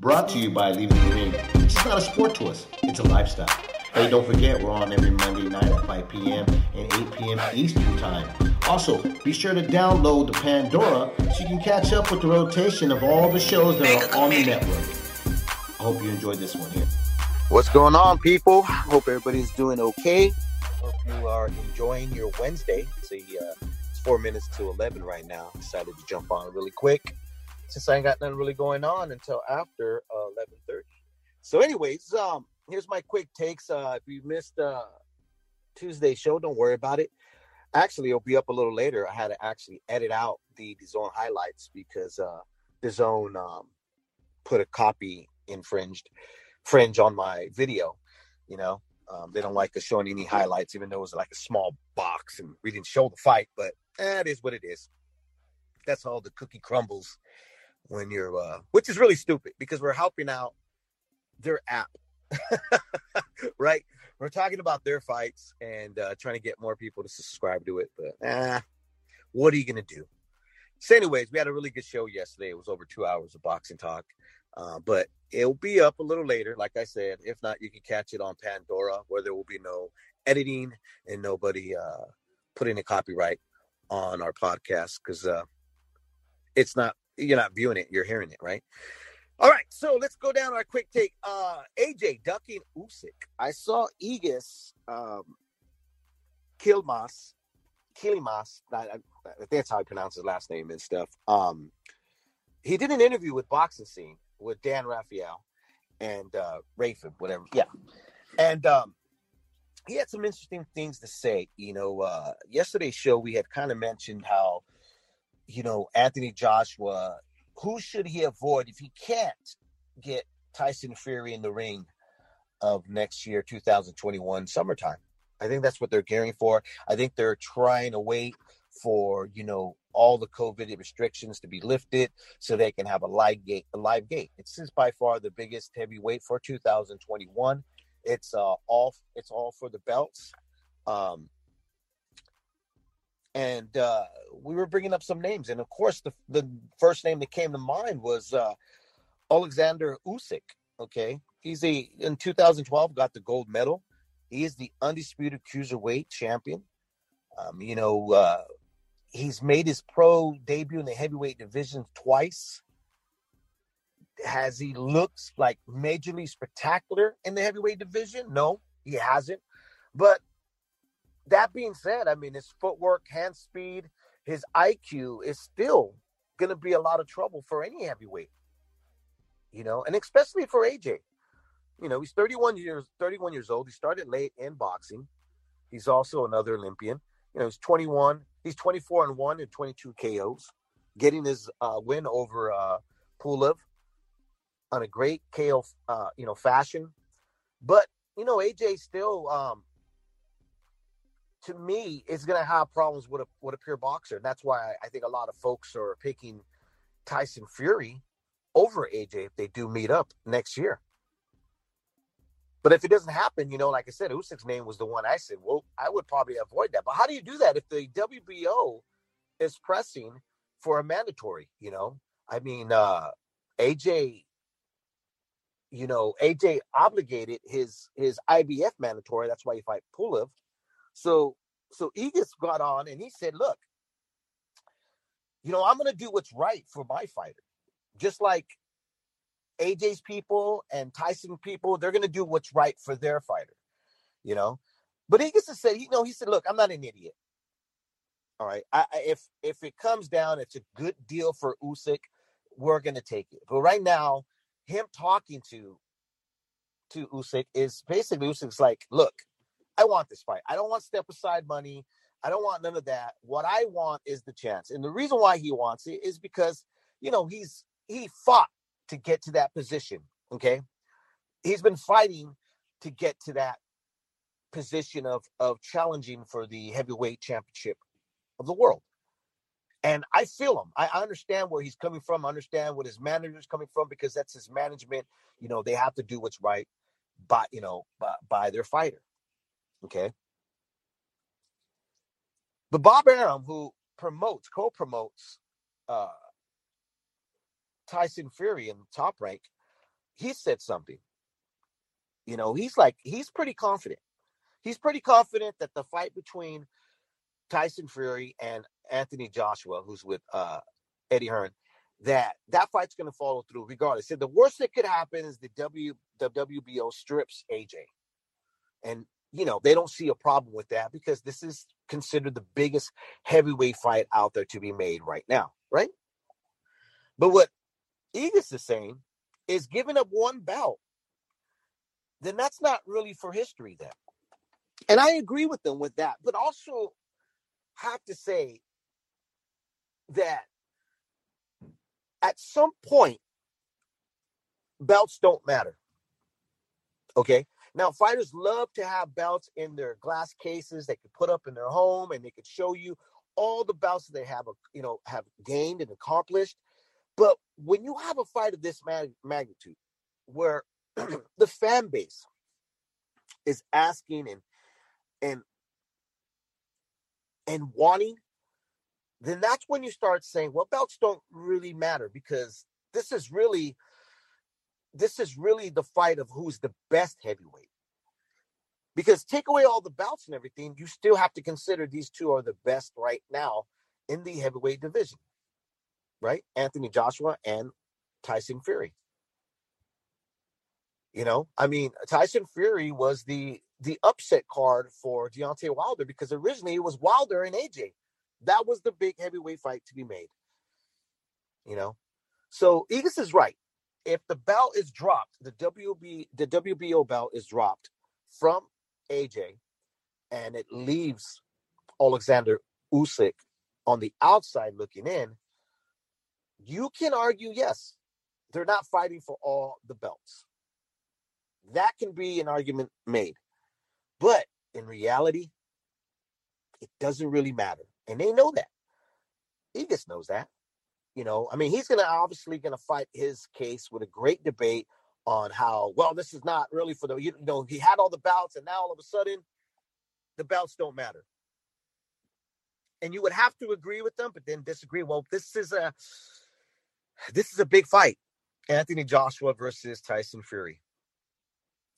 Brought to you by Leaving the Ring. It's just not a sport to us, it's a lifestyle. Hey, don't forget, we're on every Monday night at 5 p.m. and 8 p.m. Eastern Time. Also, be sure to download the Pandora so you can catch up with the rotation of all the shows that are on the network. I hope you enjoyed this one here. What's going on, people? Hope everybody's doing okay. Hope you are enjoying your Wednesday. It's, a, uh, it's four minutes to 11 right now. Decided to jump on really quick since I ain't got nothing really going on until after uh, 11:30. So, anyways, um, here's my quick takes. Uh, if you missed uh, Tuesday show, don't worry about it. Actually, it'll be up a little later. I had to actually edit out the DAZN highlights because uh, DAZN um, put a copy infringed fringe on my video. You know, um, they don't like us showing any highlights, even though it was like a small box and we didn't show the fight. But that eh, is what it is. That's all the cookie crumbles when you're, uh, which is really stupid because we're helping out their app, right? We're talking about their fights and uh, trying to get more people to subscribe to it. But ah, what are you gonna do? So, anyways, we had a really good show yesterday. It was over two hours of boxing talk. Uh, but it'll be up a little later, like I said. If not, you can catch it on Pandora, where there will be no editing and nobody uh, putting a copyright on our podcast because uh, it's not you're not viewing it, you're hearing it, right? All right, so let's go down our quick take. Uh, AJ ducking Usyk. I saw Egis um, Kilmas, Kilimas. I, I, that's how I pronounce his last name and stuff. Um, he did an interview with Boxing Scene with Dan Rafael and uh Rafa, whatever. Yeah. And um he had some interesting things to say. You know, uh yesterday's show we had kind of mentioned how, you know, Anthony Joshua, who should he avoid if he can't get Tyson Fury in the ring of next year, 2021 summertime? I think that's what they're gearing for. I think they're trying to wait for, you know, all the COVID restrictions to be lifted so they can have a live gate. A live gate. This is by far the biggest heavyweight for 2021. It's uh, all it's all for the belts. Um, and uh, we were bringing up some names, and of course, the the first name that came to mind was uh, Alexander Usyk. Okay, he's a in 2012 got the gold medal. He is the undisputed cruiserweight champion. Um, you know, uh, He's made his pro debut in the heavyweight division twice. Has he looked like majorly spectacular in the heavyweight division? No, he hasn't. But that being said, I mean, his footwork, hand speed, his IQ is still going to be a lot of trouble for any heavyweight. You know, and especially for AJ. You know, he's 31 years 31 years old. He started late in boxing. He's also another Olympian. You know, he's 21. He's 24 and 1 and 22 KOs, getting his uh, win over uh, Pulev on a great KO, uh, you know, fashion. But, you know, AJ still, um, to me, is going to have problems with a, with a pure boxer. And that's why I think a lot of folks are picking Tyson Fury over AJ if they do meet up next year. But if it doesn't happen, you know, like I said, Usyk's name was the one I said, well, I would probably avoid that. But how do you do that if the WBO is pressing for a mandatory, you know? I mean, uh AJ, you know, AJ obligated his his IBF mandatory. That's why he fight Pulev. So so Egis got on and he said, look, you know, I'm gonna do what's right for my fighter. Just like AJ's people and Tyson people, they're to do what's right for their fighter, you know. But to say, you know, he said, "Look, I'm not an idiot. All right, I, I, if if it comes down, it's a good deal for Usyk. We're to take it. But right now, him talking to to Usyk is basically Usyk's like, look, I want this fight. I don't want step aside money. I don't want none of that. What I want is the chance. And the reason why he wants it is because, you know, he's he fought to get to that position. Okay. He's been fighting to get to that position of of challenging for the heavyweight championship of the world. And I feel him. I understand where he's coming from. I understand what his manager's coming from because that's his management. You know, they have to do what's right by you know by, by their fighter. Okay. But Bob Arum, who promotes, co-promotes uh, Tyson Fury in the top rank, he said something. You know, he's like he's pretty confident. He's pretty confident that the fight between Tyson Fury and Anthony Joshua, who's with uh, Eddie Hearn, that that fight's going to follow through regardless. So the worst that could happen is the W the WBO strips AJ, and you know they don't see a problem with that because this is considered the biggest heavyweight fight out there to be made right now, right? But what Egas is saying is giving up one belt, then that's not really for history then. And I agree with them with that, but also have to say that at some point, belts don't matter. Okay. Now, fighters love to have belts in their glass cases they could put up in their home and they could show you all the belts that they have, uh, you know, have gained and accomplished. But when you have a fight of this magnitude, where the fan base is asking and and and wanting, then that's when you start saying, well, belts don't really matter because this is really this is really the fight of who's the best heavyweight. Because take away all the belts and everything, you still have to consider these two are the best right now in the heavyweight division. Right? Anthony Joshua and Tyson Fury. You know, I mean, Tyson Fury was the the upset card for Deontay Wilder because originally it was Wilder and AJ. That was the big heavyweight fight to be made. You know, so Egas is right. If the belt is dropped, the WB the WBO belt is dropped from AJ, and it leaves Alexander Usyk on the outside looking in. You can argue, yes, they're not fighting for all the belts. That can be an argument made. But in reality, it doesn't really matter. And they know that. Egas knows that. You know, I mean, he's gonna obviously gonna fight his case with a great debate on how well this is not really for the you know he had all the belts and now all of a sudden the belts don't matter. And you would have to agree with them, but then disagree. Well, this is a this is a big fight. Anthony Joshua versus Tyson Fury.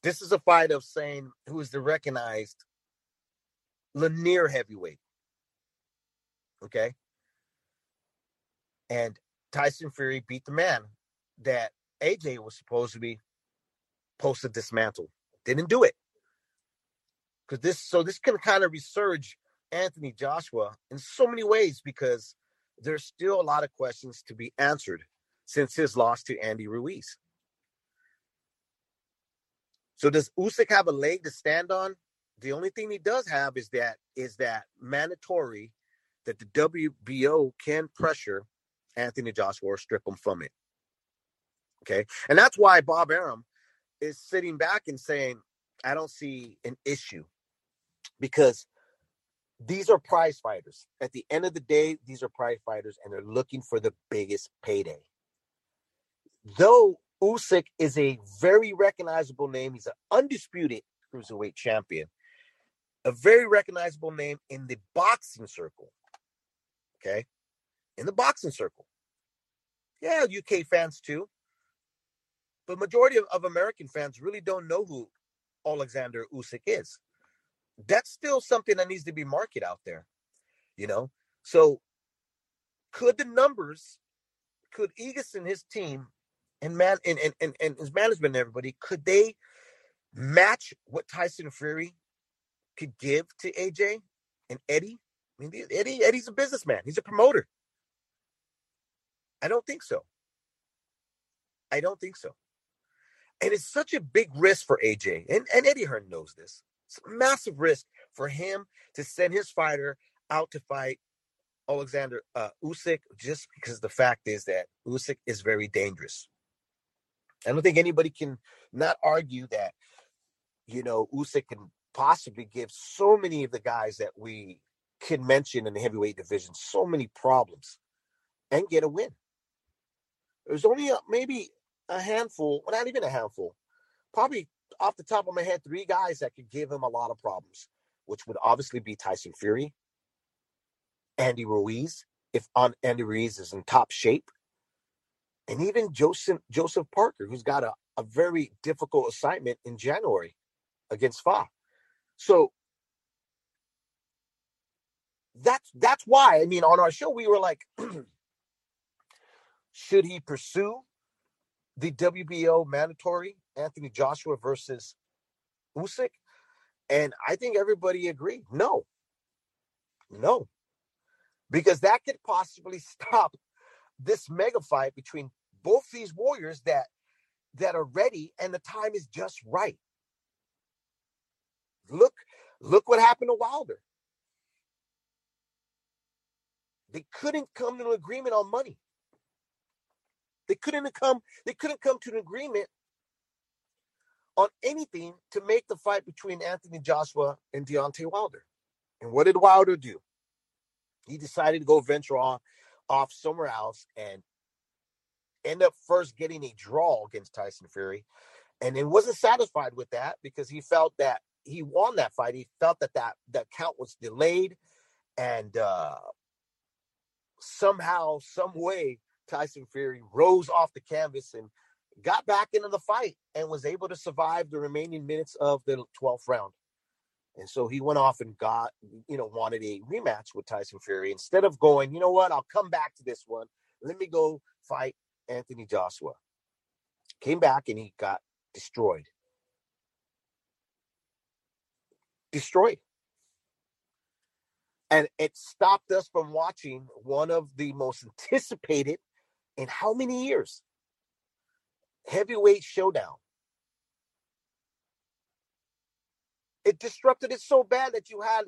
This is a fight of saying who is the recognized linear heavyweight. Okay. And Tyson Fury beat the man that AJ was supposed to be supposed to dismantle. Didn't do it. Because this so this can kind of resurge Anthony Joshua in so many ways because there's still a lot of questions to be answered since his loss to Andy Ruiz. So does Usyk have a leg to stand on? The only thing he does have is that is that mandatory that the WBO can pressure Anthony Joshua or strip him from it. Okay. And that's why Bob Arum is sitting back and saying, I don't see an issue because these are prize fighters. At the end of the day, these are prize fighters and they're looking for the biggest payday. Though Usyk is a very recognizable name. He's an undisputed cruiserweight champion. A very recognizable name in the boxing circle. Okay. In the boxing circle. Yeah, UK fans too. But majority of, of American fans really don't know who Alexander Usyk is. That's still something that needs to be marketed out there. You know? So could the numbers, could Egas and his team and man and, and, and, and his management and everybody, could they match what Tyson Fury could give to AJ and Eddie? I mean, Eddie Eddie's a businessman. He's a promoter. I don't think so. I don't think so. And it's such a big risk for AJ, and, and Eddie Hearn knows this. It's a massive risk for him to send his fighter out to fight Alexander uh, Usyk, just because the fact is that Usyk is very dangerous. I don't think anybody can not argue that, you know, Usyk can possibly give so many of the guys that we can mention in the heavyweight division so many problems and get a win. There's only a, maybe a handful, well, not even a handful, probably off the top of my head, three guys that could give him a lot of problems, which would obviously be Tyson Fury, Andy Ruiz, if on Andy Ruiz is in top shape, and even Joseph Joseph Parker, who's got a, a very difficult assignment in January against Fa. So that's that's why I mean on our show we were like, should he pursue the WBO mandatory Anthony Joshua versus Usyk? And I think everybody agreed, no, no, because that could possibly stop this mega fight between both these warriors that that are ready and the time is just right. Look, look what happened to Wilder. They couldn't come to an agreement on money. They couldn't come, they couldn't come to an agreement on anything to make the fight between Anthony Joshua and Deontay Wilder. And what did Wilder do? He decided to go venture off, off somewhere else and end up first getting a draw against Tyson Fury. And then wasn't satisfied with that because he felt that he won that fight. He felt that that, that count was delayed and uh, somehow, some way, Tyson Fury rose off the canvas and got back into the fight and was able to survive the remaining minutes of the 12th round. And so he went off and got, you know, wanted a rematch with Tyson Fury instead of going, you know what, I'll come back to this one. Let me go fight Anthony Joshua. Came back and he got destroyed. Destroyed. And it stopped us from watching one of the most anticipated in how many years? Heavyweight showdown. It disrupted it so bad that you had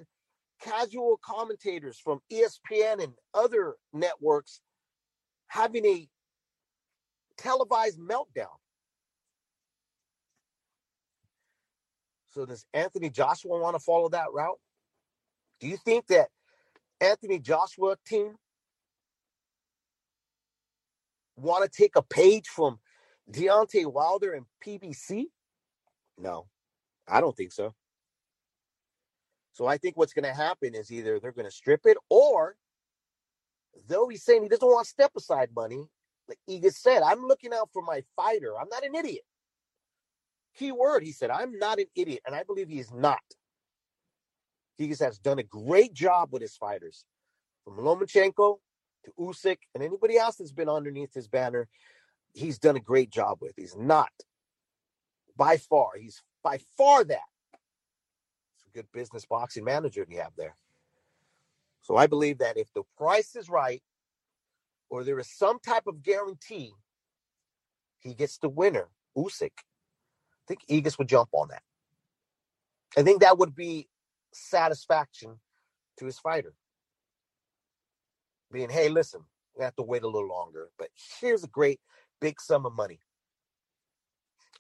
casual commentators from ESPN and other networks having a televised meltdown. So does Anthony Joshua want to follow that route? Do you think that Anthony Joshua team want to take a page from Deontay Wilder and PBC? No, I don't think so. So I think what's going to happen is either they're going to strip it or though he's saying he doesn't want step aside money, like Iga said, I'm looking out for my fighter. I'm not an idiot. Key word, he said, I'm not an idiot. And I believe he is not. He has done a great job with his fighters. From Lomachenko to Usyk and anybody else that's been underneath his banner, he's done a great job with. He's not by far. He's by far that. It's a good business boxing manager you have there. So I believe that if the price is right, or there is some type of guarantee he gets the winner, Usyk, I think Egas would jump on that. I think that would be satisfaction to his fighter. Being, hey, listen, we have to wait a little longer, but here's a great big sum of money.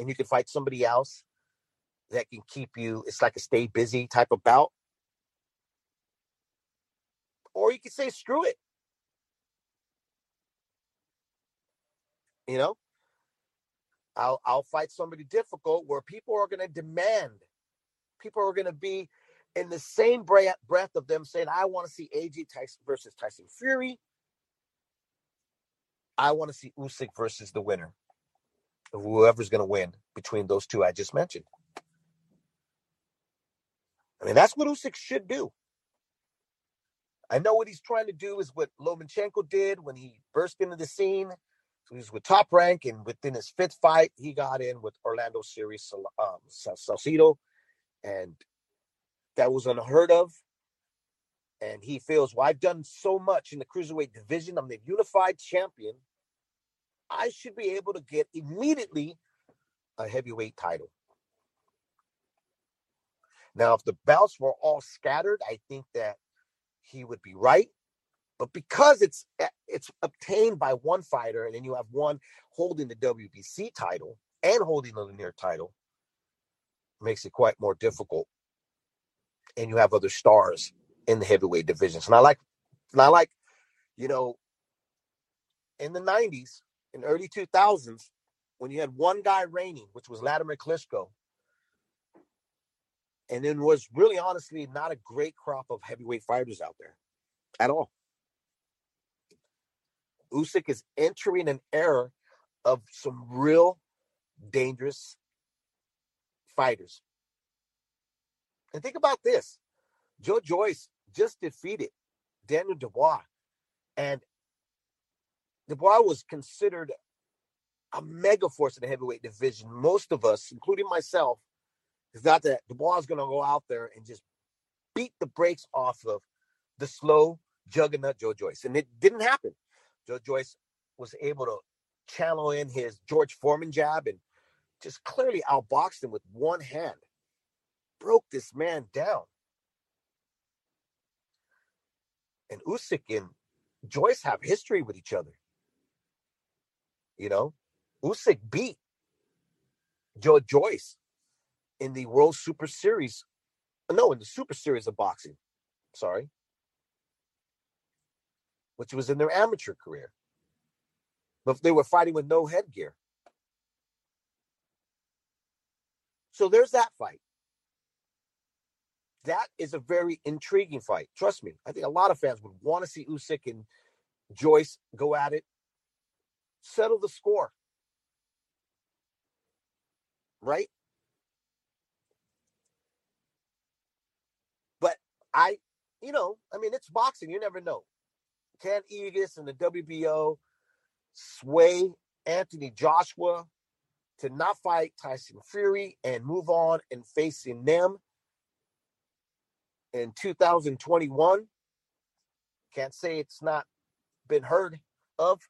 And you can fight somebody else that can keep you, it's like a stay busy type of bout. Or you can say, screw it. You know, I'll I'll fight somebody difficult where people are going to demand. People are going to be in the same breath, of them saying, "I want to see AJ Tyson versus Tyson Fury. I want to see Usyk versus the winner, whoever's going to win between those two I just mentioned." I mean, that's what Usyk should do. I know what he's trying to do is what Lomachenko did when he burst into the scene so was with top rank, and within his fifth fight, he got in with Orlando Salido um, and that was unheard of. And he feels, well, I've done so much in the cruiserweight division. I'm the unified champion. I should be able to get immediately a heavyweight title. Now, if the belts were all scattered, I think that he would be right. But because it's eh, it's obtained by one fighter, and then you have one holding the WBC title and holding the linear title, makes it quite more difficult. And you have other stars in the heavyweight divisions. And I like, and I like, you know, in the '90s, in early 2000s, when you had one guy reigning, which was Vladimir Klitschko, and then was really honestly not a great crop of heavyweight fighters out there at all. Usyk is entering an era of some real dangerous fighters. And think about this Joe Joyce just defeated Daniel Dubois. And Dubois was considered a mega force in the heavyweight division. Most of us, including myself, thought that Dubois is going to go out there and just beat the brakes off of the slow juggernaut Joe Joyce. And it didn't happen. Joe Joyce was able to channel in his George Foreman jab and just clearly outboxed him with one hand. Broke this man down. And Usyk and Joyce have history with each other. You know, Usyk beat Joe Joyce in the World Super Series. No, in the Super Series of boxing. Sorry. Which was in their amateur career. But they were fighting with no headgear. So there's that fight. That is a very intriguing fight. Trust me. I think a lot of fans would want to see Usyk and Joyce go at it. Settle the score. Right? But I, you know, I mean, it's boxing. You never know. Can Egis and the WBO sway Anthony Joshua to not fight Tyson Fury and move on and facing them in 2021. Can't say it's not been heard of.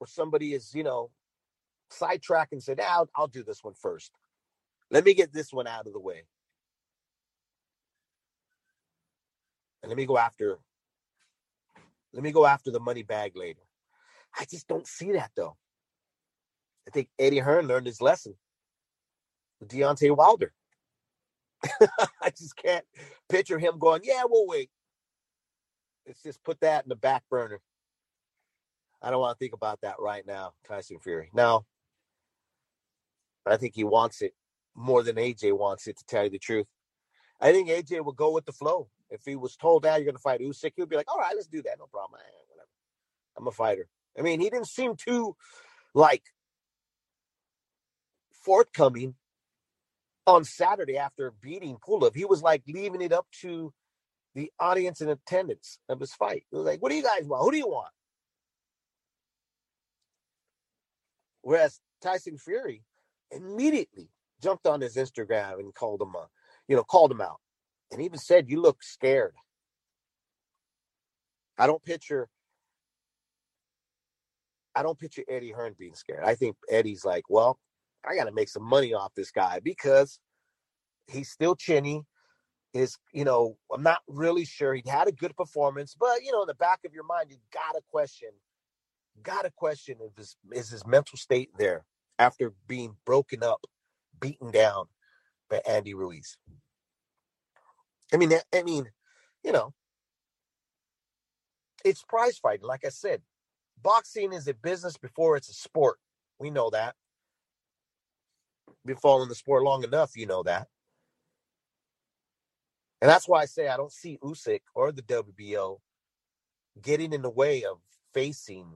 Or somebody is, you know, sidetracked and said, ah, I'll, I'll do this one first. Let me get this one out of the way. And let me go after let me go after the money bag later. I just don't see that though. I think Eddie Hearn learned his lesson with Deontay Wilder. I just can't picture him going, yeah, we'll wait. Let's just put that in the back burner. I don't want to think about that right now, Tyson Fury. Now, I think he wants it more than AJ wants it, to tell you the truth. I think AJ would go with the flow. If he was told that you're going to fight Usyk, he would be like, all right, let's do that. No problem. Eh, whatever. I'm a fighter. I mean, he didn't seem too like forthcoming on Saturday after beating Pulev. He was like leaving it up to the audience in attendance of his fight. He was like, what do you guys want? Who do you want? Whereas Tyson Fury immediately jumped on his Instagram and called him, a, you know, called him out, and even said, "You look scared." I don't picture I don't picture Eddie Hearn being scared. I think Eddie's like, well, I got to make some money off this guy because he's still chinny. Is you know, I'm not really sure he had a good performance, but you know, in the back of your mind, you gotta question, gotta question if is his mental state there after being broken up, beaten down by Andy Ruiz. I mean, I mean, you know, it's prize fighting. Like I said, boxing is a business before it's a sport. We know that. Been following the sport long enough, you know that. And that's why I say I don't see Usyk or the WBO getting in the way of facing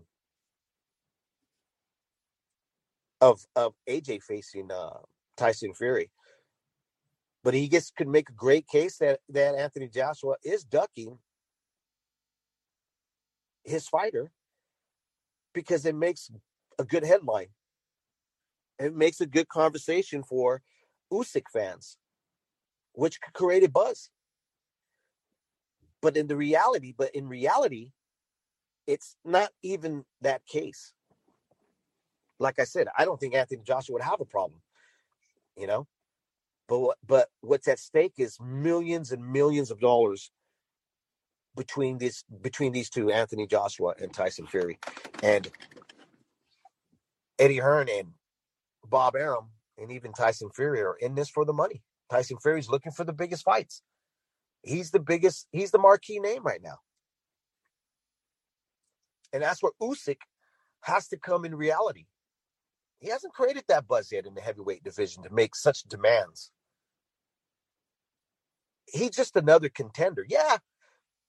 of of AJ facing uh, Tyson Fury. But he gets could make a great case that that Anthony Joshua is ducking his fighter because it makes a good headline. It makes a good conversation for Usyk fans, which could create a buzz. But in the reality, but in reality, it's not even that case. Like I said, I don't think Anthony Joshua would have a problem, you know. But but what's at stake is millions and millions of dollars between this between these two, Anthony Joshua and Tyson Fury, and Eddie Hearn and Bob Arum and even Tyson Fury are in this for the money. Tyson Fury's looking for the biggest fights. He's the biggest. He's the marquee name right now, and that's where Usyk has to come in reality. He hasn't created that buzz yet in the heavyweight division to make such demands. He's just another contender. Yeah,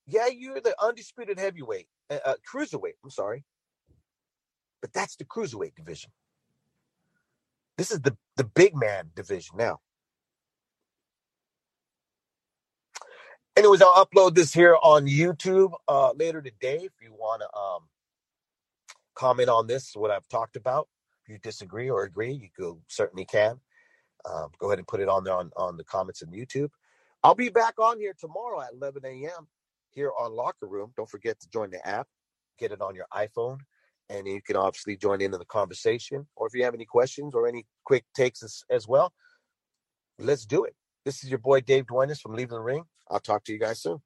yeah, you're the undisputed heavyweight, uh, uh, cruiserweight. I'm sorry. But that's the cruiserweight division. This is the, the big man division now. Anyways, I'll upload this here on YouTube uh, later today if you want to um, comment on this, what I've talked about. If you disagree or agree, you could, certainly can. Um, go ahead and put it on there on, on the comments in YouTube. I'll be back on here tomorrow at 11 a.m. here on Locker Room. Don't forget to join the app, get it on your iPhone, and you can obviously join in the conversation. Or if you have any questions or any quick takes as, as well, let's do it. This is your boy Dave Duenas from Leaving the Ring. I'll talk to you guys soon.